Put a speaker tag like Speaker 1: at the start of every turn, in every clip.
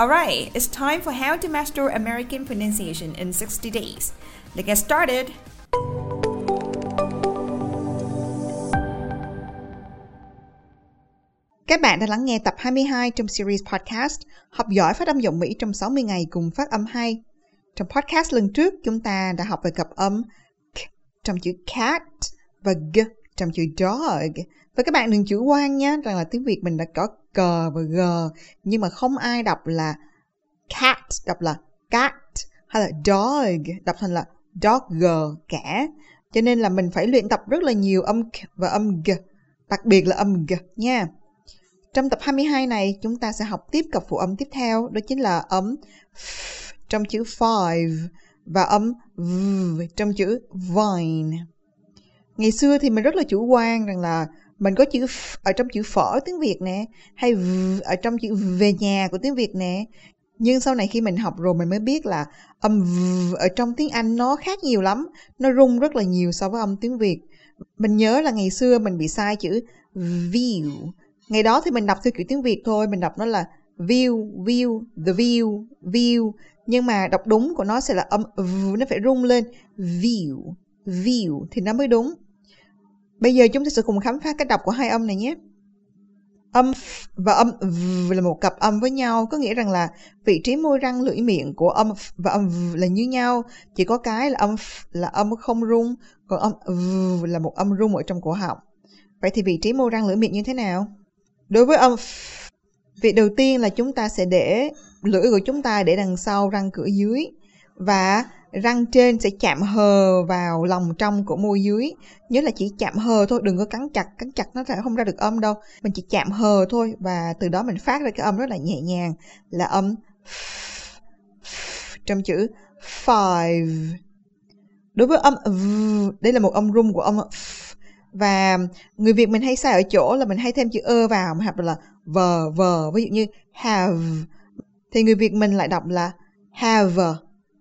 Speaker 1: Alright, it's time for how to master American pronunciation in 60 days. Let's get started! Các bạn đã lắng nghe tập 22 trong series podcast Học giỏi phát âm giọng Mỹ trong 60 ngày cùng phát âm hay. Trong podcast lần trước, chúng ta đã học về cặp âm k trong chữ cat và g trong chữ dog. Và các bạn đừng chủ quan nhé, rằng là tiếng Việt mình đã có cờ và g, nhưng mà không ai đọc là cat, đọc là cat, hay là dog, đọc thành là dog cả. Cho nên là mình phải luyện tập rất là nhiều âm k và âm g, đặc biệt là âm g nha. Trong tập 22 này, chúng ta sẽ học tiếp cặp phụ âm tiếp theo, đó chính là âm f trong chữ five và âm v trong chữ vine. Ngày xưa thì mình rất là chủ quan rằng là mình có chữ f ở trong chữ phở tiếng Việt nè, hay v ở trong chữ về nhà của tiếng Việt nè. Nhưng sau này khi mình học rồi mình mới biết là âm v ở trong tiếng Anh nó khác nhiều lắm, nó rung rất là nhiều so với âm tiếng Việt. Mình nhớ là ngày xưa mình bị sai chữ view. Ngày đó thì mình đọc theo kiểu tiếng Việt thôi, mình đọc nó là view, view, the view, view nhưng mà đọc đúng của nó sẽ là âm v, nó phải rung lên view view thì nó mới đúng bây giờ chúng ta sẽ cùng khám phá cách đọc của hai âm này nhé. Âm f và âm v là một cặp âm với nhau, có nghĩa rằng là vị trí môi răng, lưỡi miệng của âm f và âm v là như nhau. Chỉ có cái là âm f là âm không rung, còn âm v là một âm rung ở trong cổ họng. Vậy thì vị trí môi răng, lưỡi miệng như thế nào? Đối với âm f việc đầu tiên là chúng ta sẽ để lưỡi của chúng ta để đằng sau răng cửa dưới. Và răng trên sẽ chạm hờ vào lòng trong của môi dưới. Nhớ là chỉ chạm hờ thôi đừng có cắn chặt cắn chặt nó sẽ không ra được âm đâu. Mình chỉ chạm hờ thôi và từ đó mình phát ra cái âm rất là nhẹ nhàng là âm trong chữ five. Đối với âm v, đây là một âm rung của âm f, và người việt mình hay sai ở chỗ là mình hay thêm chữ ơ vào hoặc là vờ vờ ví dụ như have. Thì người Việt mình lại đọc là have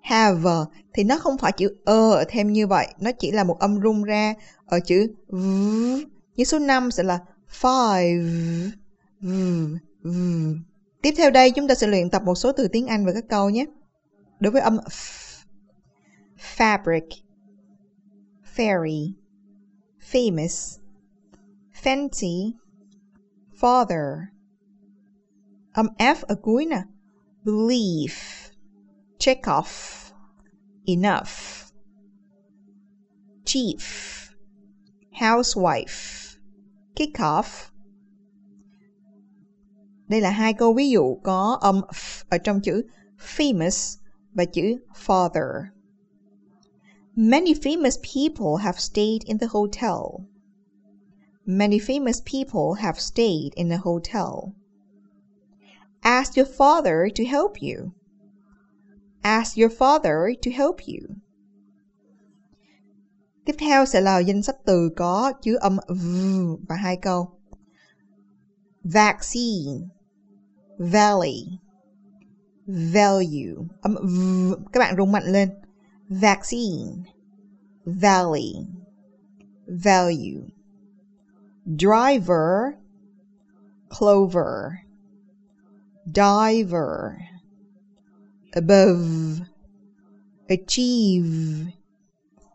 Speaker 1: have thì nó không phải chữ ơ thêm như vậy. Nó chỉ là một âm rung ra ở chữ v như số 5 sẽ là five v, v. tiếp theo đây chúng ta sẽ luyện tập một số từ tiếng Anh và các câu nhé. Đối với âm f, fabric fairy famous fancy father âm f ở cuối nè. Belief, check off, enough, chief, housewife, kick off. Đây là hai câu ví dụ có âm f ở trong chữ famous và chữ father. Many famous people have stayed in the hotel. Many famous people have stayed in the hotel. Ask your father to help you. Ask your father to help you. Tiếp theo sẽ là danh sách từ có chứa âm v và hai câu. Vaccine, valley, value. Âm v, các bạn rung mạnh lên. Vaccine, valley, value. Driver, clover diver, above, achieve,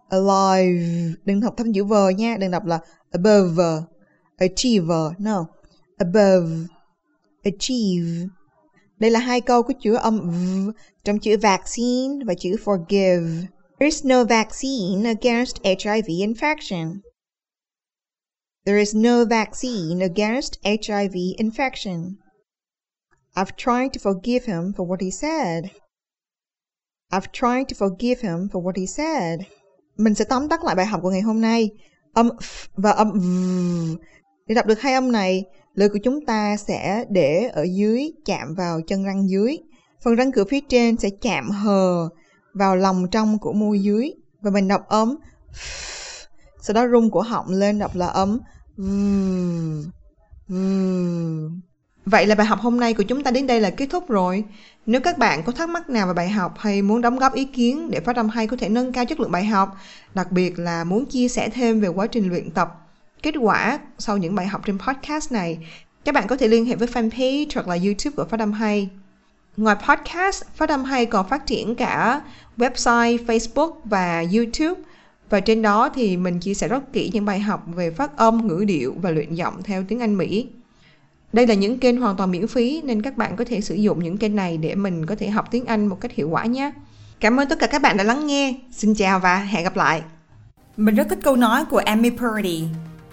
Speaker 1: alive. Đừng học thêm chữ vờ nha, đừng đọc là above, achieve no. Above, achieve. Đây là hai câu có chứa âm v trong chữ vaccine và chữ forgive. There is no vaccine against HIV infection. There is no vaccine against HIV infection. I've tried to forgive him for what he said. I've tried to forgive him for what he said. Mình sẽ tóm tắt lại bài học của ngày hôm nay. Âm f và âm v. Để đọc được hai âm này, lưỡi của chúng ta sẽ để ở dưới chạm vào chân răng dưới. Phần răng cửa phía trên sẽ chạm hờ vào lòng trong của môi dưới và mình đọc ấm sau đó rung cổ họng lên đọc là ấm Vậy là bài học hôm nay của chúng ta đến đây là kết thúc rồi. Nếu các bạn có thắc mắc nào về bài học hay muốn đóng góp ý kiến để phát âm hay có thể nâng cao chất lượng bài học, đặc biệt là muốn chia sẻ thêm về quá trình luyện tập, kết quả sau những bài học trên podcast này, các bạn có thể liên hệ với fanpage hoặc là YouTube của Phát âm hay. Ngoài podcast, Phát âm hay còn phát triển cả website, Facebook và YouTube. Và trên đó thì mình chia sẻ rất kỹ những bài học về phát âm, ngữ điệu và luyện giọng theo tiếng Anh Mỹ. Đây là những kênh hoàn toàn miễn phí nên các bạn có thể sử dụng những kênh này để mình có thể học tiếng Anh một cách hiệu quả nhé. Cảm ơn tất cả các bạn đã lắng nghe. Xin chào và hẹn gặp lại.
Speaker 2: Mình rất thích câu nói của Amy Purdy.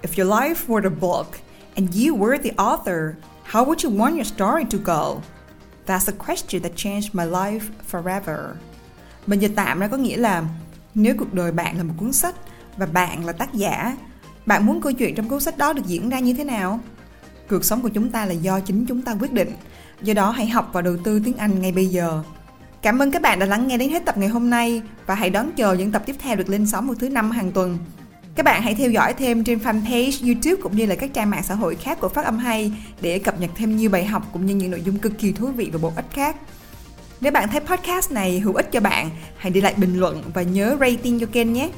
Speaker 2: If your life were a book and you were the author, how would you want your story to go? That's a question that changed my life forever. Mình dịch tạm ra có nghĩa là nếu cuộc đời bạn là một cuốn sách và bạn là tác giả, bạn muốn câu chuyện trong cuốn sách đó được diễn ra như thế nào? Cuộc sống của chúng ta là do chính chúng ta quyết định. Do đó hãy học và đầu tư tiếng Anh ngay bây giờ. Cảm ơn các bạn đã lắng nghe đến hết tập ngày hôm nay và hãy đón chờ những tập tiếp theo được lên sóng vào thứ năm hàng tuần. Các bạn hãy theo dõi thêm trên fanpage, YouTube cũng như là các trang mạng xã hội khác của Phát âm hay để cập nhật thêm nhiều bài học cũng như những nội dung cực kỳ thú vị và bổ ích khác. Nếu bạn thấy podcast này hữu ích cho bạn, hãy để lại bình luận và nhớ rating cho kênh nhé.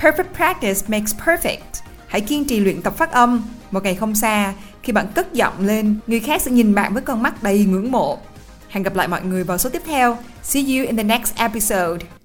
Speaker 2: Perfect practice makes perfect. Hãy kiên trì luyện tập phát âm. Một ngày không xa, khi bạn cất giọng lên, người khác sẽ nhìn bạn với con mắt đầy ngưỡng mộ. Hẹn gặp lại mọi người vào số tiếp theo. See you in the next episode.